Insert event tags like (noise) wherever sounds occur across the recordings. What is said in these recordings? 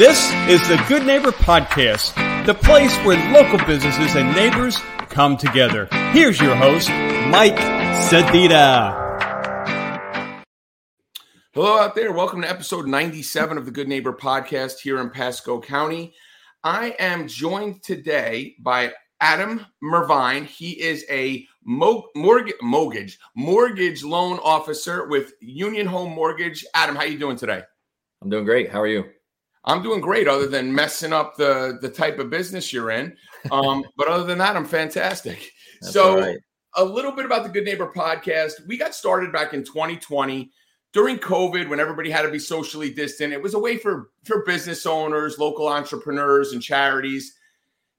This is the Good Neighbor Podcast, the place where local businesses and neighbors come together. Here's your host, Mike Sedita. Hello out there. Welcome to episode 97 of the Good Neighbor Podcast here in Pasco County. I am joined today by Adam Mervine. He is a mortgage, mortgage mortgage loan officer with Union Home Mortgage. Adam, how are you doing today? I'm doing great. How are you? I'm doing great, other than messing up the the type of business you're in. Um, (laughs) but other than that, I'm fantastic. That's so, right. a little bit about the Good Neighbor podcast. We got started back in 2020 during COVID when everybody had to be socially distant. It was a way for for business owners, local entrepreneurs, and charities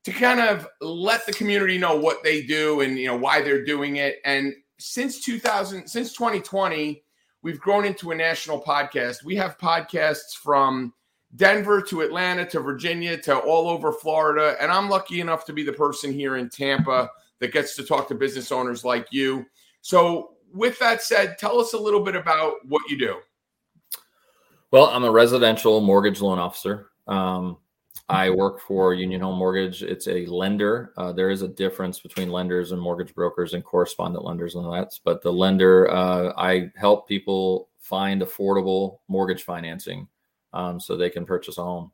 to kind of let the community know what they do and you know why they're doing it. And since 2000, since 2020, we've grown into a national podcast. We have podcasts from Denver to Atlanta to Virginia to all over Florida. And I'm lucky enough to be the person here in Tampa that gets to talk to business owners like you. So, with that said, tell us a little bit about what you do. Well, I'm a residential mortgage loan officer. Um, I work for Union Home Mortgage. It's a lender. Uh, there is a difference between lenders and mortgage brokers and correspondent lenders and that. But the lender, uh, I help people find affordable mortgage financing um, so they can purchase a home.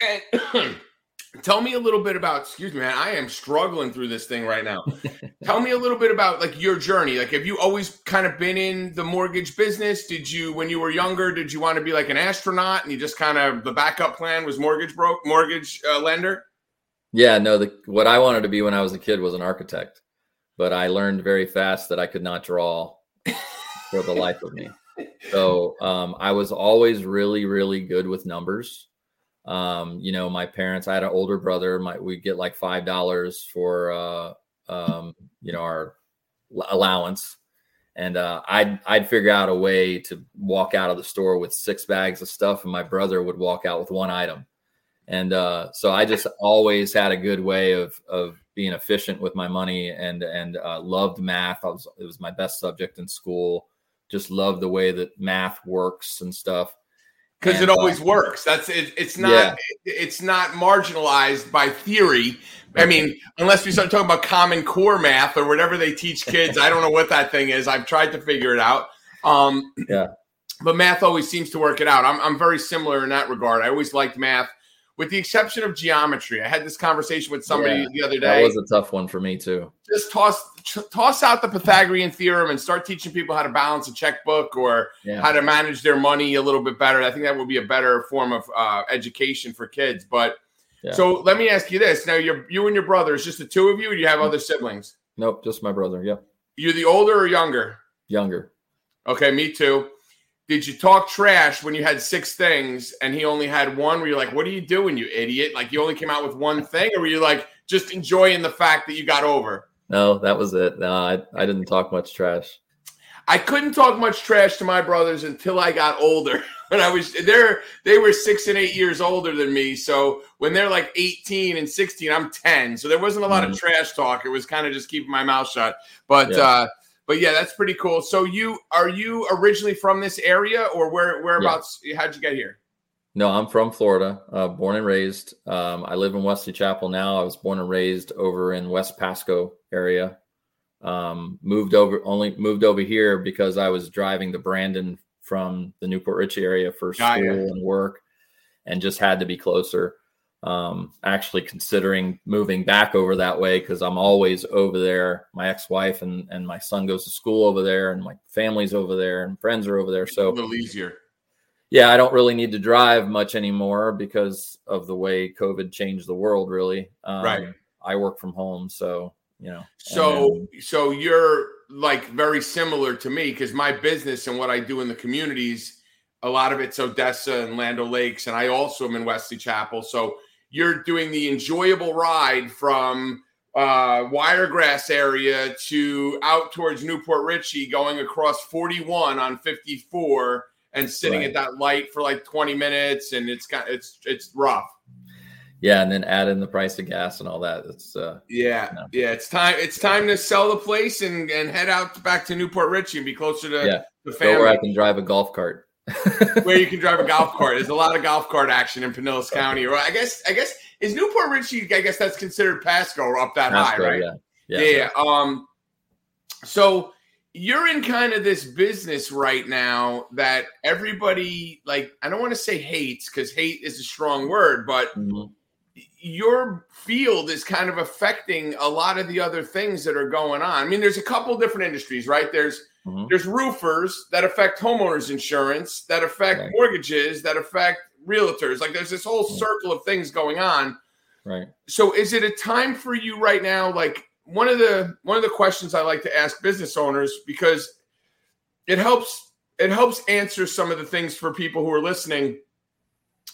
And (coughs) tell me a little bit about, excuse me, man, I am struggling through this thing right now. (laughs) tell me a little bit about like your journey. Like, have you always kind of been in the mortgage business? Did you, when you were younger, did you want to be like an astronaut and you just kind of, the backup plan was mortgage broke, mortgage uh, lender? Yeah, no, the, what I wanted to be when I was a kid was an architect, but I learned very fast that I could not draw for the life of me. (laughs) So um, I was always really, really good with numbers. Um, you know, my parents, I had an older brother, my, we get like $5 for, uh, um, you know, our allowance. And uh, I'd, I'd figure out a way to walk out of the store with six bags of stuff and my brother would walk out with one item. And uh, so I just always had a good way of, of being efficient with my money and, and uh, loved math. I was, it was my best subject in school. Just love the way that math works and stuff because it uh, always works. That's it. It's not. Yeah. It's not marginalized by theory. I mean, unless we start talking about Common Core math or whatever they teach kids. I don't know what that thing is. I've tried to figure it out. Um, Yeah. But math always seems to work it out. I'm, I'm very similar in that regard. I always liked math, with the exception of geometry. I had this conversation with somebody Yeah, the other day. That was a tough one for me too. Just toss toss out the Pythagorean theorem and start teaching people how to balance a checkbook or Yeah. how to manage their money a little bit better. I think that would be a better form of uh, education for kids. But Yeah. so let me ask you this: Now, you're you and your brother is just the two of you, or do you have other siblings? Nope, just my brother. Yep. You're the older or younger? Younger. Okay, me too. Did you talk trash when you had six things and he only had one? Were you like, "What are you doing, you idiot?" Like you only came out with one thing, or were you like just enjoying the fact that you got over? No, that was it. No, I, I didn't talk much trash. I couldn't talk much trash to my brothers until I got older. (laughs) When I was there, they were six and eight years older than me. So when they're like 18 and 16, I'm 10. So there wasn't a lot of Mhm. trash talk. It was kind of just keeping my mouth shut. But Yeah. uh but yeah, that's pretty cool. So you are you originally from this area or where whereabouts how'd you get here? No, I'm from Florida, uh, born and raised. Um, I live in Wesley Chapel now. I was born and raised over in West Pasco area. Um, moved over only moved over here because I was driving to Brandon from the New Port Richey area for school and work, and just had to be closer. Um, actually considering moving back over that way because I'm always over there. My ex-wife and and my son goes to school over there, and my family's over there, and friends are over there. A So little easier. yeah, I don't really need to drive much anymore because of the way COVID changed the world. Really, um, Right. I work from home, so you know. So so you're like very similar to me because my business and what I do in the communities, a lot of it's Odessa and Land Lakes, and I also am in Wesley Chapel. So you're doing the enjoyable ride from uh, Wiregrass area to out towards New Port Richey, going across 41 on 54 and sitting Right. at that light for like 20 minutes, and it's got it's it's rough. yeah, and then add in the price of gas and all that. It's uh, Yeah, No. yeah. It's time. It's time to sell the place and and head out back to New Port Richey and be closer to Yeah. the go where I can drive a golf cart. Where you can drive a golf cart. There's a lot of golf cart action in Pinellas County, or I guess I guess is New Port Richey. I guess that's considered Pasco or up that Pasco, high, right? Yeah. Yeah. yeah. Um. So you're in kind of this business right now that everybody like. I don't want to say hates because hate is a strong word, but. Mm-hmm your field is kind of affecting a lot of the other things that are going on. I mean, there's a couple different industries, right? There's mm-hmm. there's roofers that affect homeowners insurance, that affect right. mortgages, that affect realtors. Like there's this whole circle of things going on. Right. So is it a time for you right now? Like one of the one of the questions I like to ask business owners because it helps it helps answer some of the things for people who are listening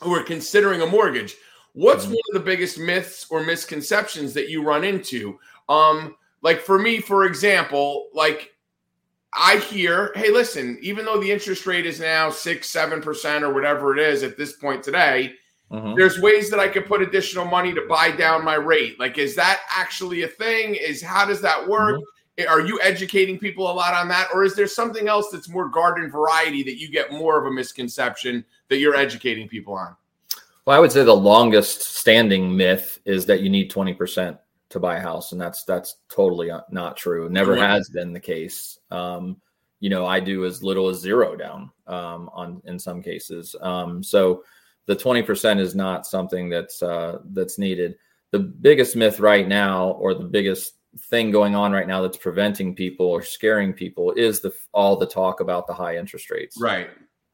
who are considering a mortgage What's mm-hmm. one of the biggest myths or misconceptions that you run into? Um, like for me, for example, like I hear, hey, listen, even though the interest rate is now six, seven percent or whatever it is at this point today, mm-hmm. there's ways that I could put additional money to buy down my rate. Like, is that actually a thing? Is how does that work? Mm-hmm. Are you educating people a lot on that? Or is there something else that's more garden variety that you get more of a misconception that you're educating people on? Well, I would say the longest standing myth is that you need 20% to buy a house. And that's, that's totally not true. Never has been the case. Um, you know, I do as little as zero down um, on in some cases. Um, so the 20% is not something that's, uh, that's needed. The biggest myth right now, or the biggest thing going on right now that's preventing people or scaring people is the all the talk about the high interest rates. Right.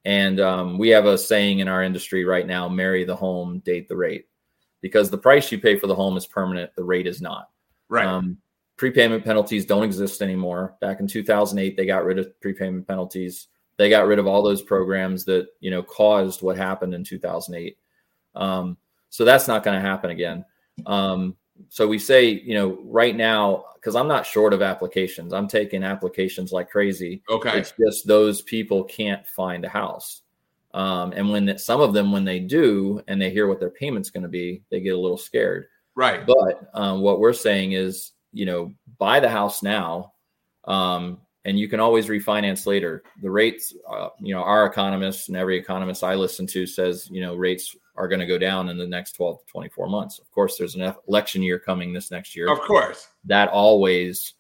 And um, we have a saying in our industry right now marry the home, date the rate. Because the price you pay for the home is permanent, the rate is not. Right. Um, prepayment penalties don't exist anymore. Back in 2008, they got rid of prepayment penalties. They got rid of all those programs that you know caused what happened in 2008. Um, so that's not going to happen again. Um, so we say, you know, right now, because I'm not short of applications, I'm taking applications like crazy. Okay. It's just those people can't find a house. Um, and when some of them, when they do, and they hear what their payment's going to be, they get a little scared. Right. But um, what we're saying is, you know, buy the house now, um, and you can always refinance later. The rates, uh, you know, our economists and every economist I listen to says, you know, rates are going to go down in the next 12 to 24 months. Of course, there's an election year coming this next year. Of course. That always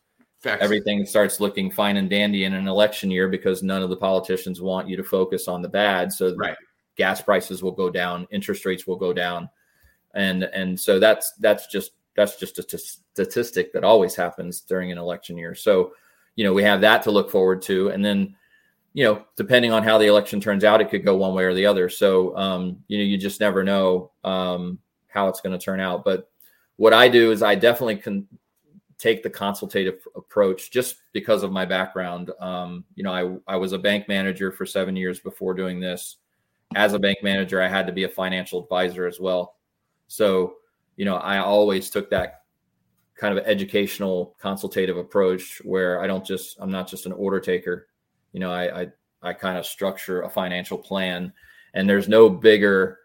everything starts looking fine and dandy in an election year because none of the politicians want you to focus on the bad. So right. gas prices will go down, interest rates will go down. And and so that's that's just that's just a t- statistic that always happens during an election year. So, you know, we have that to look forward to. And then you know, depending on how the election turns out, it could go one way or the other. So, um, you know, you just never know um, how it's going to turn out. But what I do is I definitely can take the consultative approach just because of my background. Um, you know, I, I was a bank manager for seven years before doing this. As a bank manager, I had to be a financial advisor as well. So, you know, I always took that kind of educational consultative approach where I don't just, I'm not just an order taker you know, I I, I kind of structure a financial plan, and there's no bigger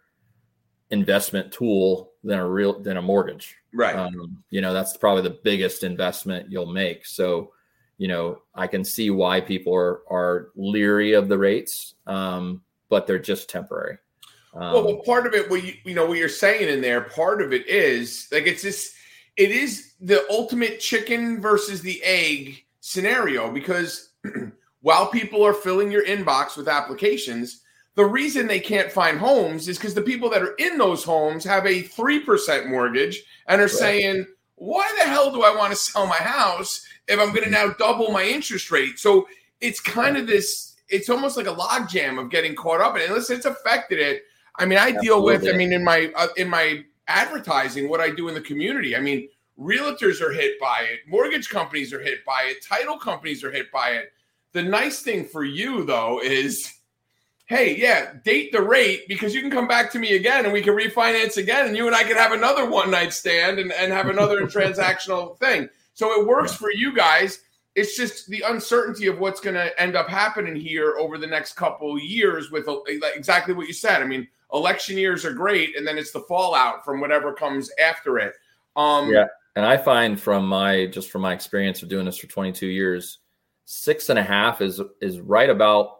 investment tool than a real than a mortgage. Right. Um, you know, that's probably the biggest investment you'll make. So, you know, I can see why people are are leery of the rates, um, but they're just temporary. Um, well, well, part of it, what you, you know, what you're saying in there, part of it is like it's just it is the ultimate chicken versus the egg scenario because (clears throat) while people are filling your inbox with applications, the reason they can't find homes is because the people that are in those homes have a 3% mortgage and are right. saying, why the hell do I want to sell my house if I'm going to now double my interest rate? So it's kind of this, it's almost like a logjam of getting caught up in it. And listen, it's affected it. I mean, I Absolutely. deal with, I mean, in my, uh, in my advertising, what I do in the community, I mean, realtors are hit by it. Mortgage companies are hit by it. Title companies are hit by it the nice thing for you though is hey, yeah, date the rate because you can come back to me again and we can refinance again and you and I can have another one night stand and, and have another (laughs) transactional thing. So it works for you guys. It's just the uncertainty of what's going to end up happening here over the next couple years with exactly what you said. I mean, election years are great, and then it's the fallout from whatever comes after it. Um, yeah, and I find from my just from my experience of doing this for 22 years, six and a half is is right about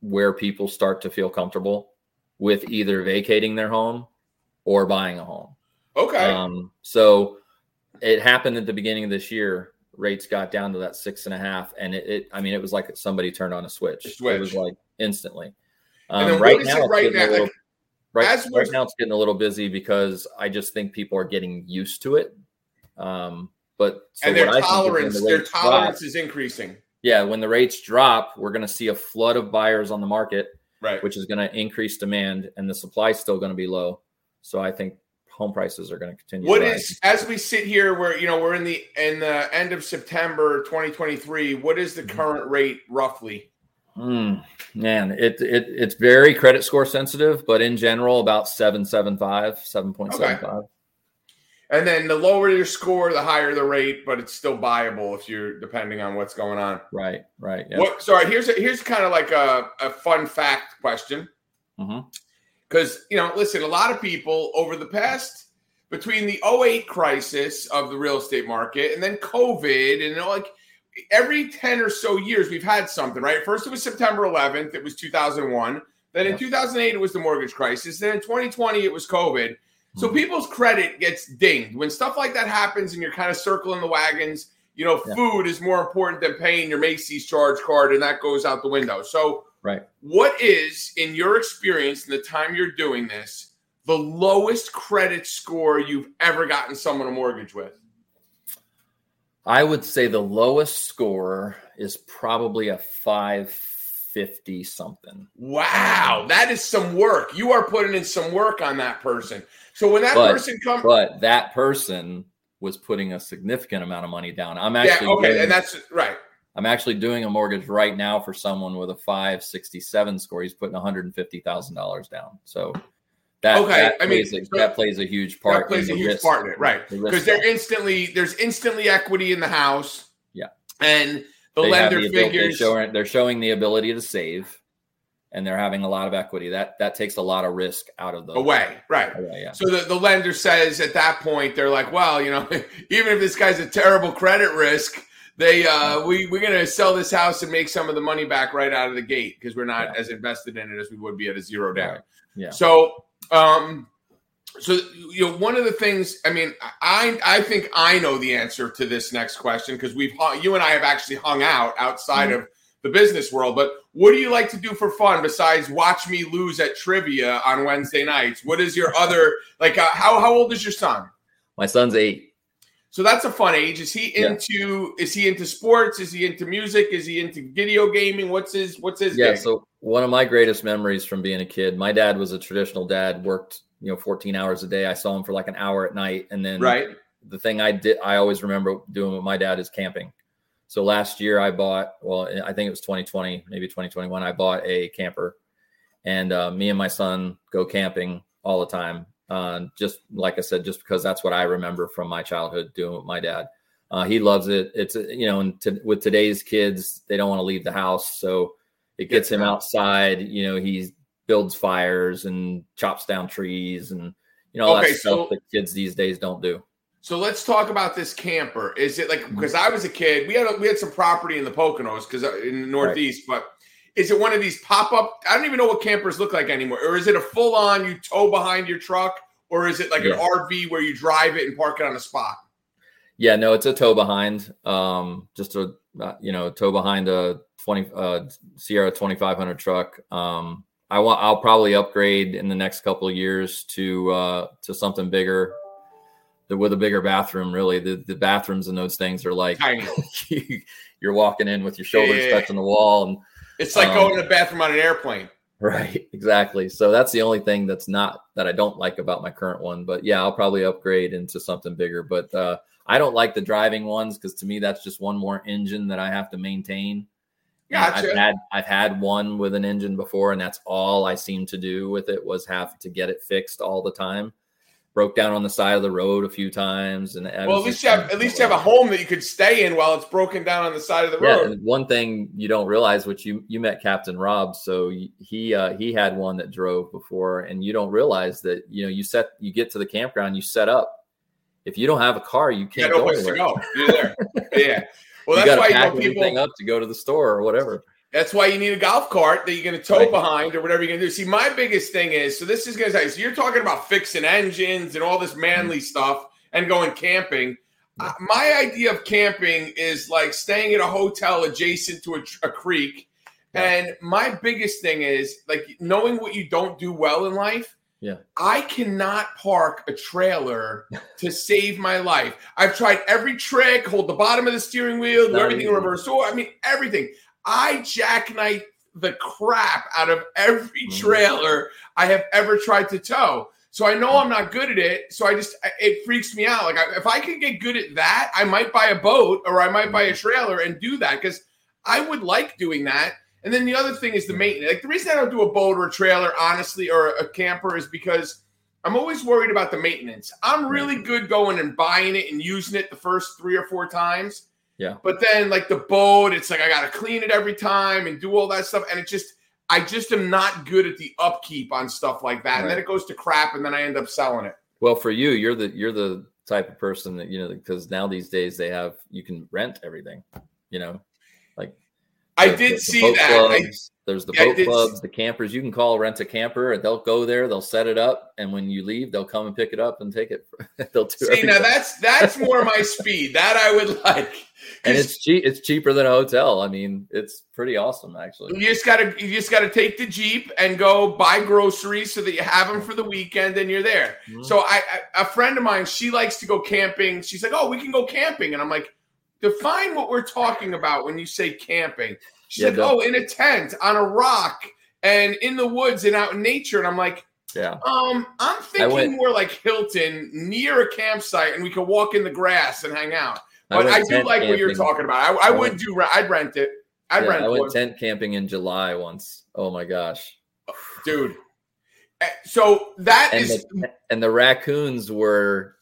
where people start to feel comfortable with either vacating their home or buying a home. Okay. Um, so it happened at the beginning of this year. Rates got down to that six and a half, and it, it I mean, it was like somebody turned on a switch. Switch. It was like instantly. Um, right now, right now? little- Like, right, right now, it's getting a little busy because I just think people are getting used to it. Um, but so and their what I think tolerance, the their tolerance is increasing. Yeah, when the rates drop, we're going to see a flood of buyers on the market, Right. which is going to increase demand, and the supply is still going to be low. So I think home prices are going to continue. What to is as we sit here, where you know we're in the in the end of September 2023. What is the Mhm. current rate roughly? Mm, man, it, it it's very credit score sensitive, but in general, about 775, 7.75. And then the lower your score, the higher the rate, but it's still buyable if you're depending on what's going on. Right, right. Yeah. What? Sorry, here's a, here's kind of like a, a fun fact question. Mm-hmm. Because you know, listen, a lot of people over the past between the 08 crisis of the real estate market and then COVID, and you know, like every 10 or so years, we've had something, right? First, it was September 11th, it was 2001. Then in 2008, it was the mortgage crisis. Then in 2020, it was COVID. So Mhm. people's credit gets dinged when stuff like that happens, and you're kind of circling the wagons. You know, Yeah. food is more important than paying your Macy's charge card, and that goes out the window. So, Right. what is, in your experience, in the time you're doing this, the lowest credit score you've ever gotten someone a mortgage with? I would say the lowest score is probably a 550 something. Wow, um, that is some work. You are putting in some work on that person. So when that But- person comes, But that person was putting a significant amount of money down. I'm yeah, actually okay, doing- and that's right. I'm actually doing a mortgage right now for someone with a 567 score. He's putting $150,000 down. So that, Okay, that, I mean, plays, a, that plays a huge part. That plays a in the huge risk- part in it, right? the Because they're instantly there's instantly equity in the house. Yeah. and the They lender the ability- figures. They're showing, they're showing the ability to save and they're having a lot of equity. That that takes a lot of risk out of the away, right? Away, yeah. So the, the lender says at that point, they're like, well, you know, (laughs) even if this guy's a terrible credit risk, they uh we we're gonna sell this house and make some of the money back right out of the gate because we're not Yeah. as invested in it as we would be at a zero down. Right. Yeah. So um so you know one of the things I mean I I think I know the answer to this next question because we've hung- you and I have actually hung out outside Mhm. of the business world but what do you like to do for fun besides watch me lose at trivia on Wednesday nights what is your other (laughs) like uh, how how old is your son My son's eight. so that's a fun age is he Yeah. into is he into sports is he into music is he into video gaming what's his what's his Yeah. gig? So one of my greatest memories from being a kid, my dad was a traditional dad, worked, you know, 14 hours a day. I saw him for like an hour at night. And then right the thing I did, I always remember doing with my dad is camping. So last year I bought, well, I think it was 2020, maybe 2021. I bought a camper, and uh, me and my son go camping all the time. Uh, just like I said, just because that's what I remember from my childhood doing with my dad. Uh, he loves it. It's you know, and to, with today's kids, they don't want to leave the house, so it gets him outside. You know, he builds fires and chops down trees, and you know all Okay, that stuff so- that kids these days don't do. So let's talk about this camper. Is it like Mm-hmm. because I was a kid, we had a, we had some property in the Poconos because in the Northeast, but is it one of these pop up? I don't even know what campers look like anymore. Or is it a full on you tow behind your truck, or is it like Yeah. an RV where you drive it and park it on a spot? Yeah, no, it's a tow behind. Um, just a uh, you know tow behind a twenty uh, Sierra twenty five hundred truck. Um, I want I'll probably upgrade in the next couple of years to uh, to something bigger, with a bigger bathroom. Really, the the bathrooms and those things are like (laughs) you're walking in with your shoulders Yeah. touching the wall, and It's like Um, going to the bathroom on an airplane. right, (laughs) exactly. So that's the only thing that's not that I don't like about my current one. But yeah, I'll probably upgrade into something bigger. But uh, I don't like the driving ones because to me that's just one more engine that I have to maintain. Gotcha. I've had I've had one with an engine before, and that's all I seemed to do with it was have to get it fixed all the time. Broke down on the side of the road a few times, and Well, at least you have at least you have a home that you could stay in while it's broken down on the side of the road. and one thing you don't realize, which you you met Captain Rob, so he uh, he had one that drove before, and you don't realize that you know you set you get to the campground, you set up. If you don't have a car, you You can't no go anywhere. go. You're there. (laughs) yeah. Well, you that's why to you pack know people. up to go to the store or whatever. That's why you need a golf cart that you're going to tow Right. behind or whatever you're going to do. See, my biggest thing is so this is going to say, so you're talking about fixing engines and all this manly Mm-hmm. stuff and going camping. Uh, my idea of camping is like staying at a hotel adjacent to a, a creek. Yeah. And my biggest thing is like knowing what you don't do well in life. Yeah. I cannot park a trailer (laughs) to save my life. I've tried every trick, hold the bottom of the steering wheel, do everything in reverse. So I mean everything. I jackknife the crap out of every Mhm. trailer I have ever tried to tow. So I know I'm not good at it. So I just it freaks me out. Like I, if I could get good at that, I might buy a boat or I might buy a trailer and do that because I would like doing that. And then the other thing is the maintenance. Like the reason I don't do a boat or a trailer, honestly, or a camper is because I'm always worried about the maintenance. I'm really good going and buying it and using it the first three or four times. Yeah. But then like the boat, it's like I gotta clean it every time and do all that stuff. And it just I just am not good at the upkeep on stuff like that. And then it goes to crap and then I end up selling it. Well, for you, you're the you're the type of person that you know because now these days they have you can rent everything. You know, I did see that. I, there's the boat clubs, the campers. You can call rent a camper, and they'll go there, they'll set it up, and when you leave, they'll come and pick it up and take it. (laughs) they'll do see now that's that's more my (laughs) speed. That I would like. And it's cheap. It's cheaper than a hotel. I mean, it's pretty awesome actually. You just gotta you just gotta take the jeep and go buy groceries so that you have them for the weekend and you're there. Mhm. So I, I a friend of mine, she likes to go camping. She's like, "Oh, we can go camping," and I'm like, "Define what we're talking about when you say camping." She's Yeah, like, "Oh, in a tent on a rock and in the woods and out in nature," and I'm like. yeah, Um, I'm thinking went- more like Hilton near a campsite, and we could walk in the grass and hang out. But went I, do like what you're talking about. I, I I would went- do. I'd rent it. I'd Yeah, rent I went one. tent camping in July once. Oh my gosh! dude. Eh, So that and is the, and the raccoons were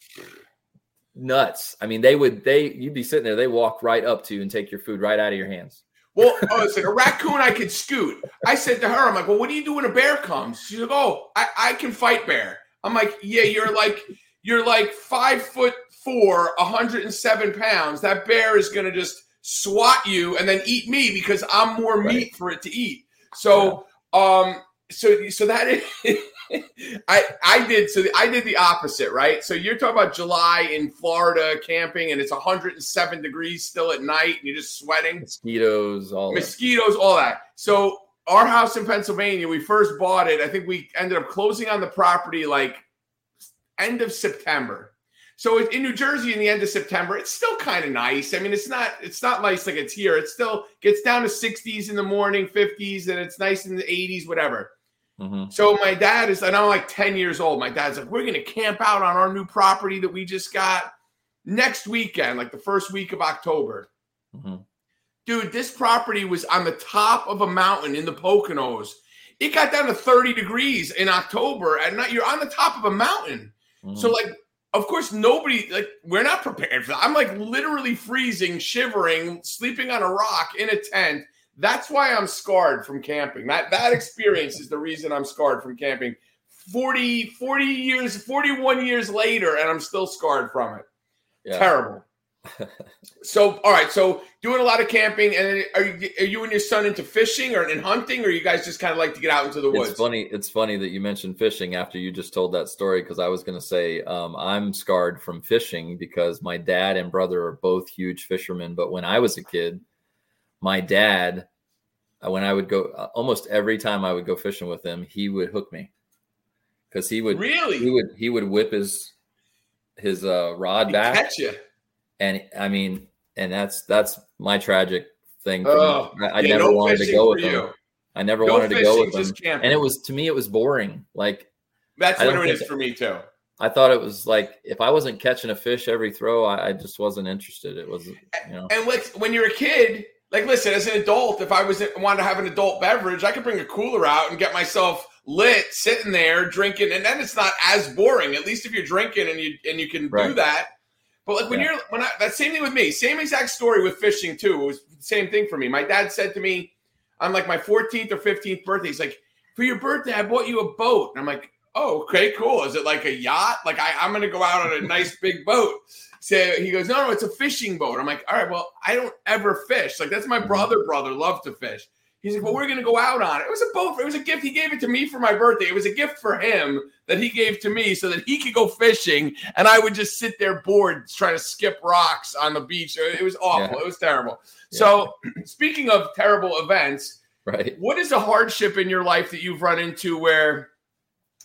nuts. I mean, they would they you'd be sitting there, they walk right up to you and take your food right out of your hands. well. Oh, it's like a raccoon. I could scoot. I said to her, "I'm like, well, what do you do when a bear comes?" She's like, "Oh, I, I can fight bear." I'm like, "Yeah, you're like you're like five foot four, 107 pounds. That bear is gonna just swat you and then eat me because I'm more Right. meat for it to eat." So, um, so so that (laughs) is. I I did so I did the opposite, right? So you're talking about July in Florida camping and it's 107 degrees still at night and you're just sweating, Mosquitoes, all that. mosquitoes, all that. So our house in Pennsylvania, we first bought it. I think we ended up closing on the property like end of September. So in New Jersey, in the end of September, it's still kind of nice. I mean, it's not it's not nice like it's here. It still gets down to 60s in the morning, 50s, and it's nice in the 80s, whatever. Mhm. So my dad is, and I'm like 10 years old. My dad's like, we're gonna camp out on our new property that we just got next weekend, like the first week of October. Mhm. Dude, this property was on the top of a mountain in the Poconos. It got down to 30 degrees in October at night. You're on the top of a mountain. So, Mhm. like, of course, nobody, like, we're not prepared for that. I'm like literally freezing, shivering, sleeping on a rock in a tent. That's why I'm scarred from camping. That that experience is the reason I'm scarred from camping. 40, 40 years, 41 years later, and I'm still scarred from it. Yeah. Terrible. (laughs) so, all right. So, doing a lot of camping, and are you are you and your son into fishing or in hunting, or you guys just kind of like to get out into the woods? It's funny. It's funny that you mentioned fishing after you just told that story because I was going to say um, I'm scarred from fishing because my dad and brother are both huge fishermen. But when I was a kid, my dad, uh, when I would go, uh, almost every time I would go fishing with him, he would hook me because he would Really? he would he would whip his his uh, rod He back, catch you. and I mean, and that's that's my tragic thing. Oh, I, I yeah, never no wanted to go with him. you. I never No wanted to go with him camping. and it was to me it was boring like That's what it is for me too. i thought it was like if i wasn't catching a fish every throw i, I just wasn't interested it was you know And let's, when you're a kid, like listen, as an adult, if I was wanted to have an adult beverage, I could bring a cooler out and get myself lit, sitting there drinking, and then it's not as boring. At least if you're drinking and you and you can do that. But like when Yeah. you're when I, that same thing with me, same exact story with fishing too. It was the same thing for me. My dad said to me on like my 14th or 15th birthday, he's like, "For your birthday, I bought you a boat." And I'm like, "Oh, okay, cool. Is it like a yacht? Like I, I'm gonna go out on a nice big boat." So he goes, no, no, it's a fishing boat. I'm like, all right, well, I don't ever fish. Like that's my Mhm. brother, brother, love to fish. He's like, well, we're gonna go out on it. It was a boat. It was a gift. He gave it to me for my birthday. It was a gift for him that he gave to me so that he could go fishing, and I would just sit there bored trying to skip rocks on the beach. It was awful. Yeah. It was terrible. Yeah. So, (clears throat) speaking of terrible events, right? What is a hardship in your life that you've run into where,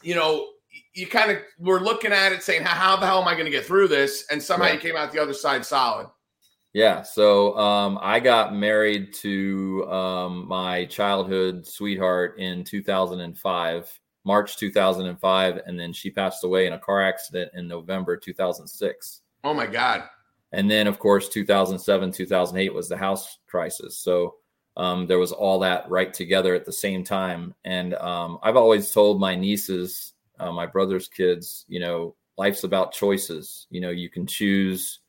you know, you kind of were looking at it saying, how, the hell am I going to get through this? And somehow right. you came out the other side solid. Yeah. So um, I got married to um, my childhood sweetheart in 2005, March 2005. And then she passed away in a car accident in November 2006. Oh, my God. And then, of course, 2007, 2008 was the house crisis. So um, there was all that right together at the same time. And um, I've always told my nieces, uh, my brother's kids, you know, life's about choices. You know, you can choose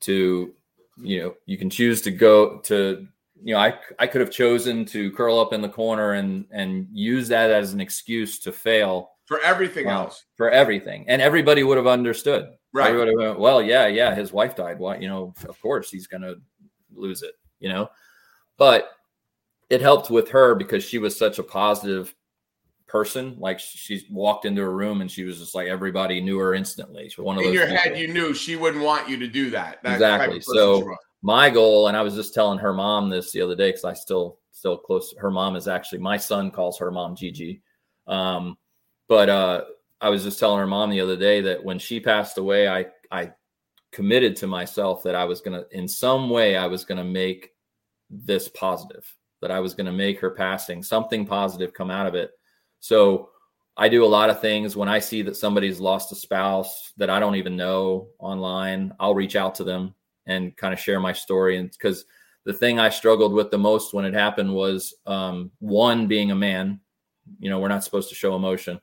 to you know you can choose to go to you know I I could have chosen to curl up in the corner and and use that as an excuse to fail. For everything uh, else. for everything. And everybody would have understood. Right. Everybody went well yeah yeah his wife died. Well you know of course he's gonna lose it you know? But it helped with her because she was such a positive person. Like she walked into a room and she was just like everybody knew her instantly. She one of in your people. head, you knew she wouldn't want you to do that. that exactly. So my goal, and I was just telling her mom this the other day because I still still close. Her mom is actually my son calls her mom Gigi. Um, but uh, I was just telling her mom the other day that when she passed away, I I committed to myself that I was gonna in some way I was gonna make this positive that I was going to make her passing something positive come out of it so I do a lot of things when I see that somebody's lost a spouse that I don't even know online. I'll reach out to them and kind of share my story. And because the thing I struggled with the most when it happened was um, one, being a man, you know, we're not supposed to show emotion.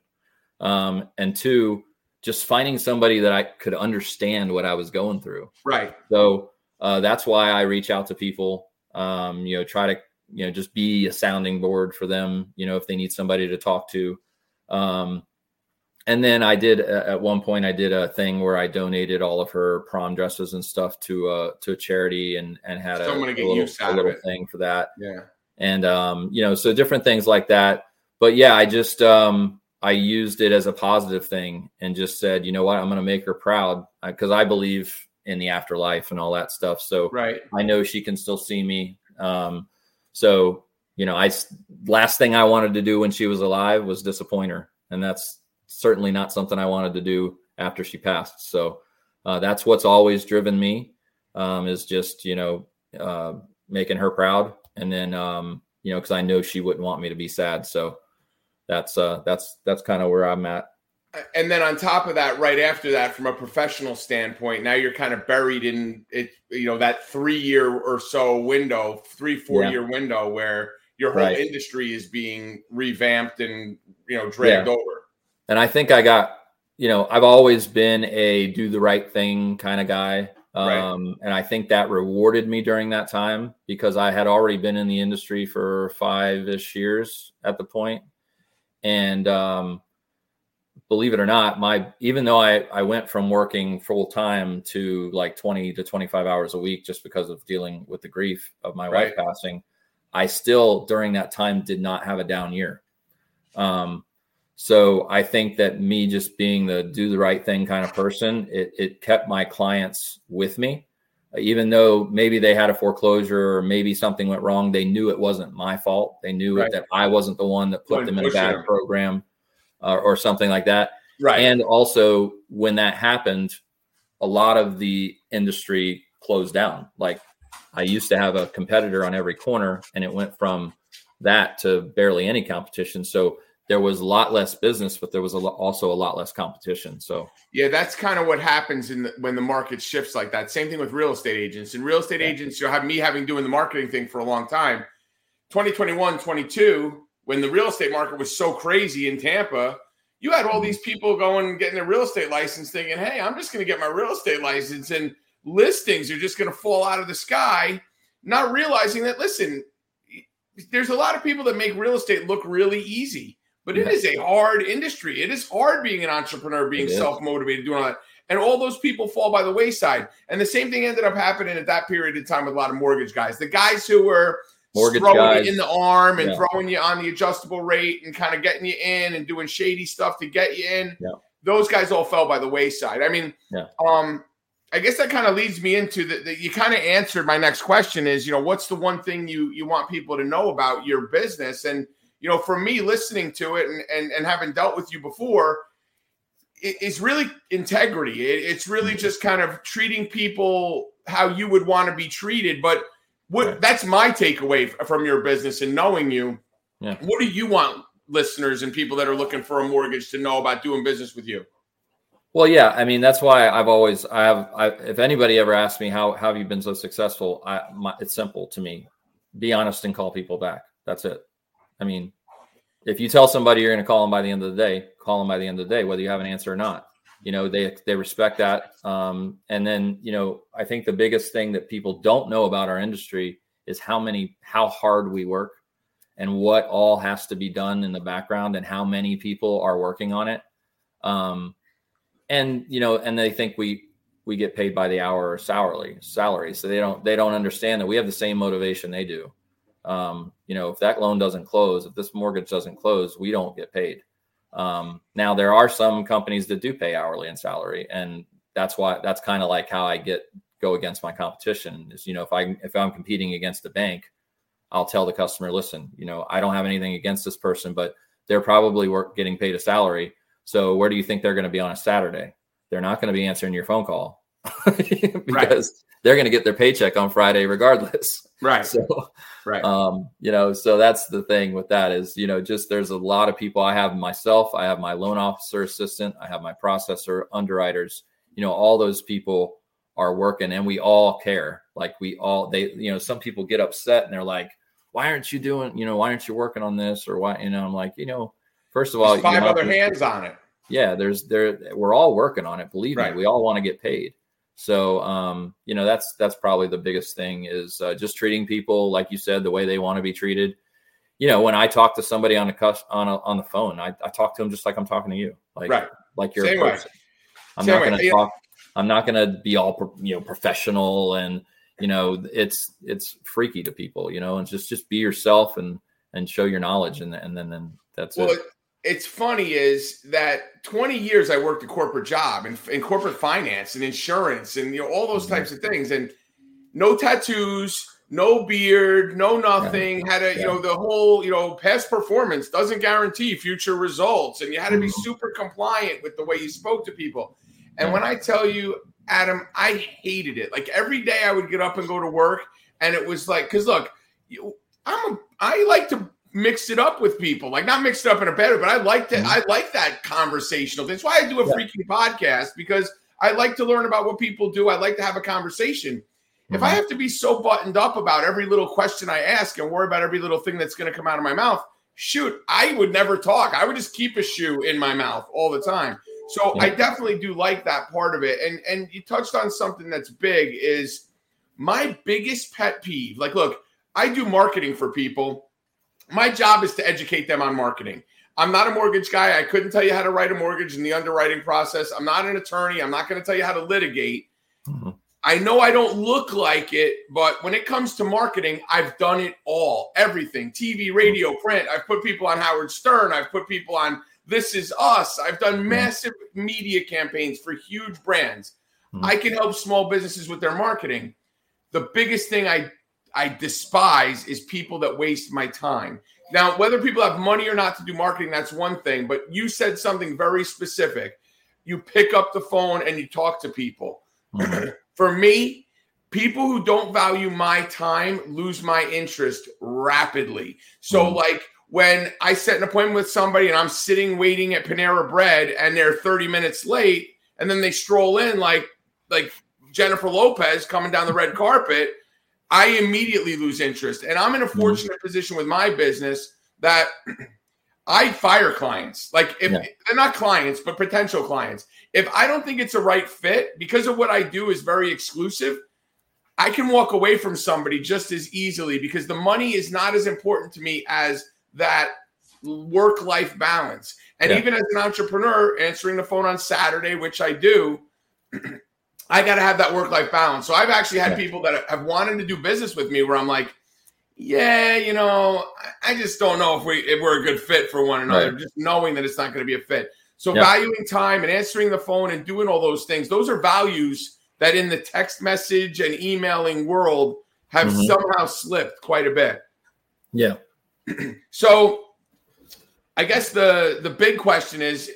Um, and two, just finding somebody that I could understand what I was going through. Right. So uh, that's why I reach out to people, um, you know, try to you know just be a sounding board for them you know if they need somebody to talk to. Um, and then i did at one point i did a thing where i donated all of her prom dresses and stuff to uh to a charity and and had a, a, little, a little thing for that. Yeah. And um you know so different things like that. But yeah i just um i used it as a positive thing and just said you know what? I'm going to make her proud because I, I believe in the afterlife and all that stuff. So right. I know she can still see me um so, you know, I last thing I wanted to do when she was alive was disappoint her, and that's certainly not something I wanted to do after she passed. So, uh, that's what's always driven me um, is just you know uh, making her proud, and then um, you know because I know she wouldn't want me to be sad. So that's uh, that's that's kind of where I'm at and then on top of that, right after that, from a professional standpoint, now you're kind of buried in it, you know, that three year or so window, three, four yeah. year window where your whole right. industry is being revamped and, you know, dragged yeah. over. And I think I got, you know, I've always been a do the right thing kind of guy. Um, right. And I think that rewarded me during that time because I had already been in the industry for five ish years at the. And, um, believe it or not, my even though I, I went from working full time to like 20 to 25 hours a week just because of dealing with the grief of my right. wife passing, I still during that time did not have a down year. Um, so I think that me just being the do the right thing kind of person, it, it kept my clients with me. Even though maybe they had a foreclosure or maybe something went wrong, they knew it wasn't my fault. They knew right. that I wasn't the one that put them in a bad them. program uh, or something like that. Right. And also, when that happened, a lot of the industry closed down. Like I used to have a competitor on every corner, and it went from that to barely any competition. So there was a lot less business, but there was a lo- also a lot less competition. So yeah, that's kind of what happens in the, when the market shifts like that. Same thing with real estate agents. And real estate yeah. agents, you'll have me having doing the marketing thing for a long time. 2021, 22, when the real estate market was so crazy in Tampa, you had all these people going and getting their real estate license thinking, hey, I'm just going to get my real estate license and listings are just going to fall out of the sky, not realizing that, listen, there's a lot of people that make real estate look really easy, but it is a hard industry. It is hard being an entrepreneur, being self motivated, doing all that. And all those people fall by the wayside. And the same thing ended up happening at that period of time with a lot of mortgage guys. The guys who were mortgage throwing guys. you in the arm and Yeah. throwing you on the adjustable rate and kind of getting you in and doing shady stuff to get you in. Yeah. Those guys all fell by the wayside. I mean, Yeah. um, I guess that kind of leads me into the, the you kind of answered my next question is, you know, what's the one thing you you want people to know about your business? And you know, for me listening to it and and, and having dealt with you before, it, it's really integrity. It, it's really Mm-hmm. just kind of treating people how you would want to be treated. But what that's my takeaway from your business and knowing you. Yeah. What do you want listeners and people that are looking for a mortgage to know about doing business with you? Well, yeah, I mean that's why I've always I have I, if anybody ever asks me how, how have you been so successful, I my, it's simple to me. Be honest and call people back. That's it. I mean, if you tell somebody you're going to call them by the end of the day, call them by the end of the day, whether you have an answer or not. You know, they they respect that. Um, and then you know, I think the biggest thing that people don't know about our industry is how many how hard we work and what all has to be done in the background and how many people are working on it. Um, and you know and they think we we get paid by the hour or salary salary so they don't they don't understand that we have the same motivation they do um, you know if that loan doesn't close if this mortgage doesn't close we don't get paid um, now there are some companies that do pay hourly and salary and that's why that's kind of like how i get go against my competition is you know if i if i'm competing against a bank i'll tell the customer listen you know i don't have anything against this person but they're probably work getting paid a salary so where do you think they're going to be on a Saturday? They're not going to be answering your phone call (laughs) because they're going to get their paycheck on Friday regardless. Right. (laughs) So, Right. um, you know, so that's the thing with that is, you know, just there's a lot of people. I have myself, I have my loan officer assistant, I have my processor, underwriters. You know, all those people are working, and we all care. Like we all, they, you know, some people get upset and they're like, "Why aren't you doing? You know, why aren't you working on this?" Or why? You know, I'm like, you know, first of all, There's five other hands on it. yeah there's there we're all working on it believe Right. me we all want to get paid so um you know that's that's probably the biggest thing is uh, just treating people like you said the way they want to be treated. You know when i talk to somebody on a cus on a, on the phone I, I talk to them just like i'm talking to you. Like Right. like you're Same a way. i'm Same not going to talk i'm not going to be all pro- you know professional and you know it's it's freaky to people you know and just just be yourself and and show your knowledge and and then then that's Well, it, it's funny is that 20 years I worked a corporate job in, in corporate finance and insurance and you know all those types of things and no tattoos, no beard, no nothing. Had a you know the whole you know past performance doesn't guarantee future results, and you had to be Mhm. super compliant with the way you spoke to people. And Yeah. when I tell you, Adam, I hated it. Like every day I would get up and go to work, and it was like, because look, you, I'm a, I like to mix it up with people, like not mix it up in a better, but I like that. Mhm. I like that conversational. That's why I do a Yeah. freaking podcast because I like to learn about what people do. I like to have a conversation. If I Mhm. have to be so buttoned up about every little question I ask and worry about every little thing that's going to come out of my mouth, shoot, I would never talk. I would just keep a shoe in my mouth all the time. So Yeah. I definitely do like that part of it. And and you touched on something that's big is my biggest pet peeve. Like, look, I do marketing for people. My job is to educate them on marketing. I'm not a mortgage guy. I couldn't tell you how to write a mortgage in the underwriting process. I'm not an attorney. I'm not going to tell you how to litigate. Mhm. I know I don't look like it, but when it comes to marketing, I've done it all everything TV, radio, print. I've put people on Howard Stern. I've put people on This Is Us. I've done massive media campaigns for huge brands. Mhm. I can help small businesses with their marketing. The biggest thing I I despise is people that waste my time. Now, whether people have money or not to do marketing, that's one thing. But you said something very specific. You pick up the phone and you talk to people. Mhm. (clears throat) For me, people who don't value my time lose my interest rapidly. So, Mhm. like when I set an appointment with somebody and I'm sitting waiting at Panera Bread and they're 30 minutes late, and then they stroll in like like Jennifer Lopez coming down the red carpet, I immediately lose interest. And I'm in a mm-hmm. fortunate position with my business that (clears throat) I fire clients. Like if Yeah. they're not clients, but potential clients. If I don't think it's a right fit, because of what I do is very exclusive, I can walk away from somebody just as easily because the money is not as important to me as that work life balance. And Yeah. even as an entrepreneur, answering the phone on Saturday, which I do, (clears throat) I got to have that work life balance. So I've actually had Yeah. people that have wanted to do business with me where I'm like, yeah, you know, I just don't know if we if we're a good fit for one another. Right. Just knowing that it's not going to be a fit. So Yep. valuing time and answering the phone and doing all those things, those are values that in the text message and emailing world have Mhm. somehow slipped quite a bit. Yeah. (clears throat) So I guess the the big question is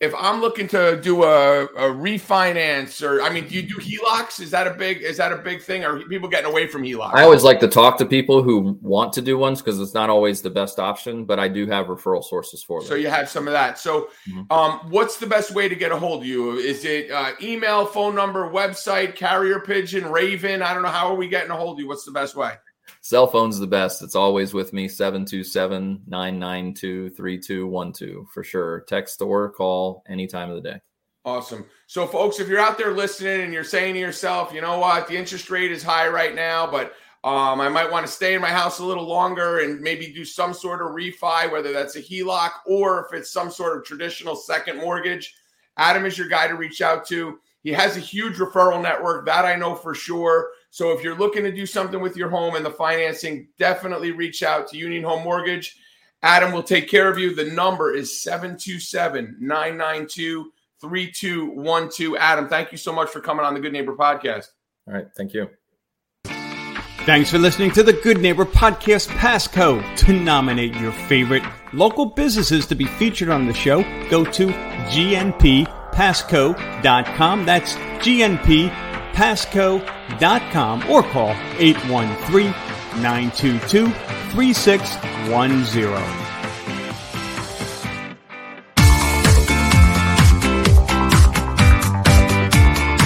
if I'm looking to do a, a refinance or I mean, do you do HELOCs? Is that a big is that a big thing? Are people getting away from HELOCs? I always like to talk to people who want to do ones because it's not always the best option, but I do have referral sources for them. So you have some of that. So, Mhm. um, what's the best way to get a hold of you? Is it uh, email, phone number, website, carrier pigeon, Raven? I don't know. How are we getting a hold of you? What's the best way? Cell phone's the best. It's always with me 727 992 3212 for sure. Text or call any time of the day. Awesome. So, folks, if you're out there listening and you're saying to yourself, you know what, the interest rate is high right now, but um, I might want to stay in my house a little longer and maybe do some sort of refi, whether that's a HELOC or if it's some sort of traditional second mortgage. Adam is your guy to reach out to. He has a huge referral network that I know for sure. So if you're looking to do something with your home and the financing, definitely reach out to Union Home Mortgage. Adam will take care of you. The number is 727 992 3212. Adam, thank you so much for coming on the Good Neighbor podcast. All right. Thank you. Thanks for listening to the Good Neighbor Podcast Pasco. To nominate your favorite local businesses to be featured on the show, go to gnppasco.com. That's gnppasco.com or call 813 922 3610.